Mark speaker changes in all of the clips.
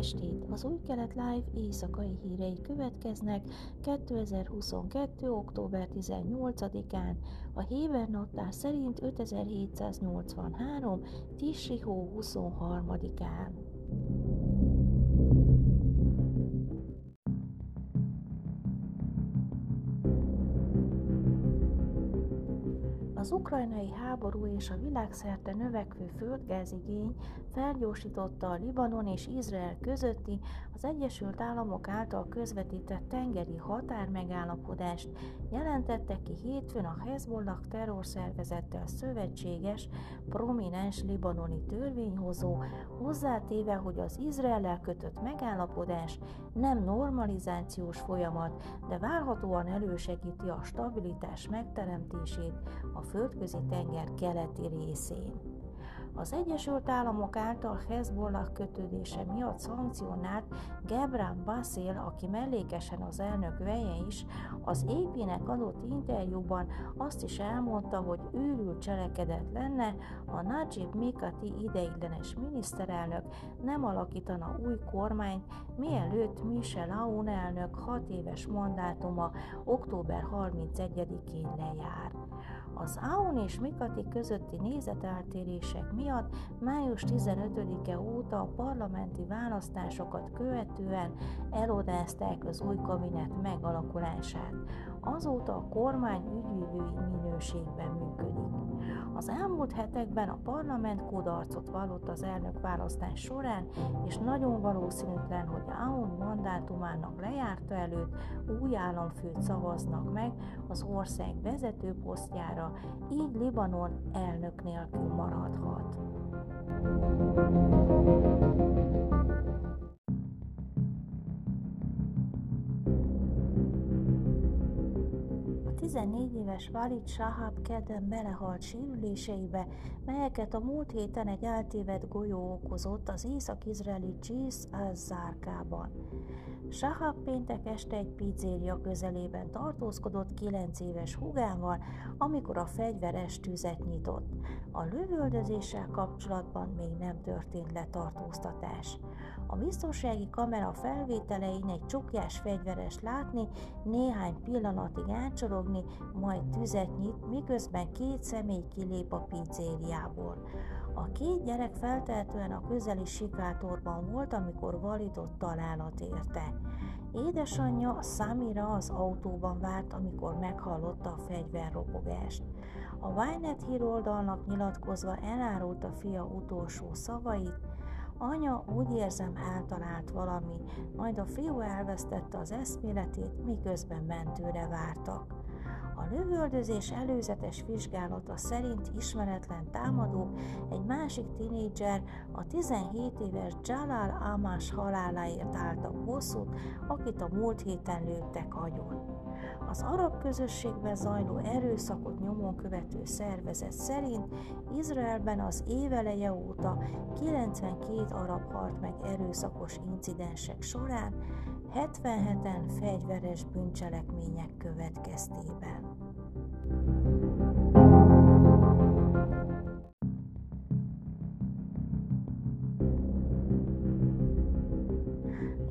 Speaker 1: estét! Az Új Kelet Live éjszakai hírei következnek 2022. október 18-án, a Héber naptár szerint 5783. Tisri hó 23-án. Az ukrajnai háború és a világszerte növekvő földgázigény felgyorsította a Libanon és Izrael közötti az Egyesült Államok által közvetített tengeri határmegállapodást jelentette ki hétfőn a Hezbollah terrorszervezettel szövetséges, prominens libanoni törvényhozó, hozzátéve, hogy az Izrael kötött megállapodás nem normalizációs folyamat, de várhatóan elősegíti a stabilitás megteremtését a földközi tenger keleti részén. Az Egyesült Államok által Hezbollah kötődése miatt szankcionált Gebran Basil, aki mellékesen az elnök veje is, az AP-nek adott interjúban azt is elmondta, hogy őrült cselekedet lenne, a Najib Mikati ideiglenes miniszterelnök nem alakítana új kormányt, mielőtt Michel Aoun elnök hat éves mandátuma október 31-én lejár. Az Aoun és Mikati közötti nézeteltérések miatt május 15-e óta a parlamenti választásokat követően elodázták az új kabinet megalakulását. Azóta a kormány ügyvívői minőségben működik. Az elmúlt hetekben a parlament kudarcot vallott az elnök választás során, és nagyon valószínűtlen, hogy Aoun mandátumának lejárta előtt új államfőt szavaznak meg az ország vezető posztjára, így Libanon elnök nélkül maradhat. A 14 éves Walid Shahab kedden belehalt sérüléseibe, melyeket a múlt héten egy eltévedt golyó okozott az észak-izraeli Csis al-Zárkában. Sahab péntek este egy pizzéria közelében tartózkodott 9 éves hugával, amikor a fegyveres tüzet nyitott. A lövöldözéssel kapcsolatban még nem történt letartóztatás. A biztonsági kamera felvételein egy csukjás fegyveres látni, néhány pillanatig átcsorogni, majd tüzet nyit, miközben két személy kilép a pizzériából. A két gyerek feltehetően a közeli sikátorban volt, amikor validott találat érte. Édesanyja Samira az autóban várt, amikor meghallotta a fegyverrobogást. A Wynet híroldalnak nyilatkozva elárult a fia utolsó szavait, Anya úgy érzem eltalált valami, majd a fiú elvesztette az eszméletét, miközben mentőre vártak. A lövöldözés előzetes vizsgálata szerint ismeretlen támadók egy másik tinédzser, a 17 éves Jalal Amás haláláért álltak bosszút, akit a múlt héten lőttek agyon. Az arab közösségben zajló erőszakot nyomon követő szervezet szerint Izraelben az éveleje óta 92 arab halt meg erőszakos incidensek során, 77-en fegyveres bűncselekmények következtében.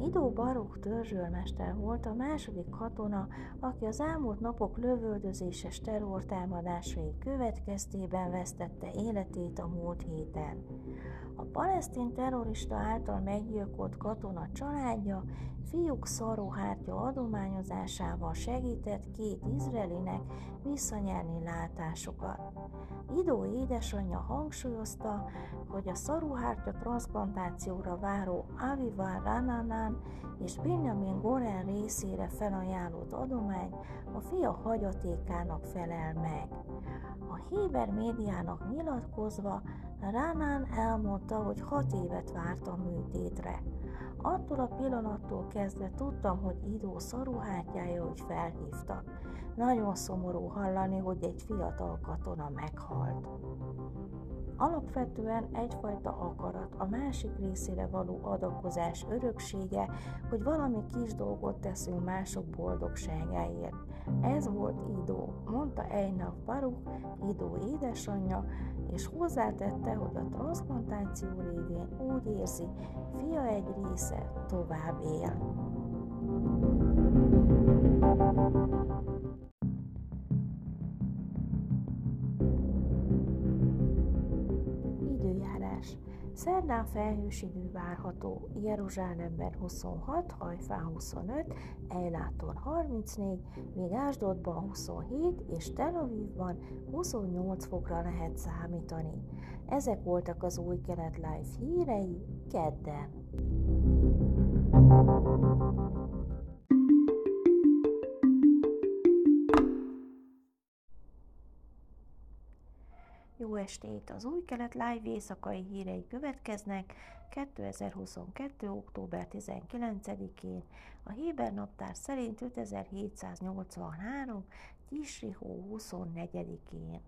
Speaker 1: Idó Baruk törzsőrmester volt a második katona, aki az elmúlt napok lövöldözéses terrortámadásai következtében vesztette életét a múlt héten. Palesztin terrorista által meggyilkolt katona családja fiúk szaróhártya adományozásával segített két izraelinek visszanyerni látásokat. Idó édesanyja hangsúlyozta, hogy a szaruhártya transplantációra váró Aviva Rananán és Benjamin Goren részére felajánlott adomány a fia hagyatékának felel meg. A Héber médiának nyilatkozva Ránán elmondta, hogy hat évet várt a műtétre. Attól a pillanattól kezdve tudtam, hogy Idó szaruhátjája, hogy felhívtak. Nagyon szomorú hallani, hogy egy fiatal katona meghalt. Alapvetően egyfajta akarat, a másik részére való adakozás öröksége, hogy valami kis dolgot teszünk mások boldogságáért. Ez volt Idó, mondta Einak Baruch, Idó édesanyja, és hozzátette, hogy a transplantáció révén úgy érzi, fia egy része tovább él. Időjárás Szerdán felhős idő várható, Jeruzsálemben 26, Hajfán 25, Ejláton 34, míg Ásdodban 27 és Tel Avivban 28 fokra lehet számítani. Ezek voltak az új kelet live hírei kedden. Jó estét! Az új kelet live éjszakai hírei következnek 2022. október 19-én, a Héber naptár szerint 5783. Tisri hó 24-én.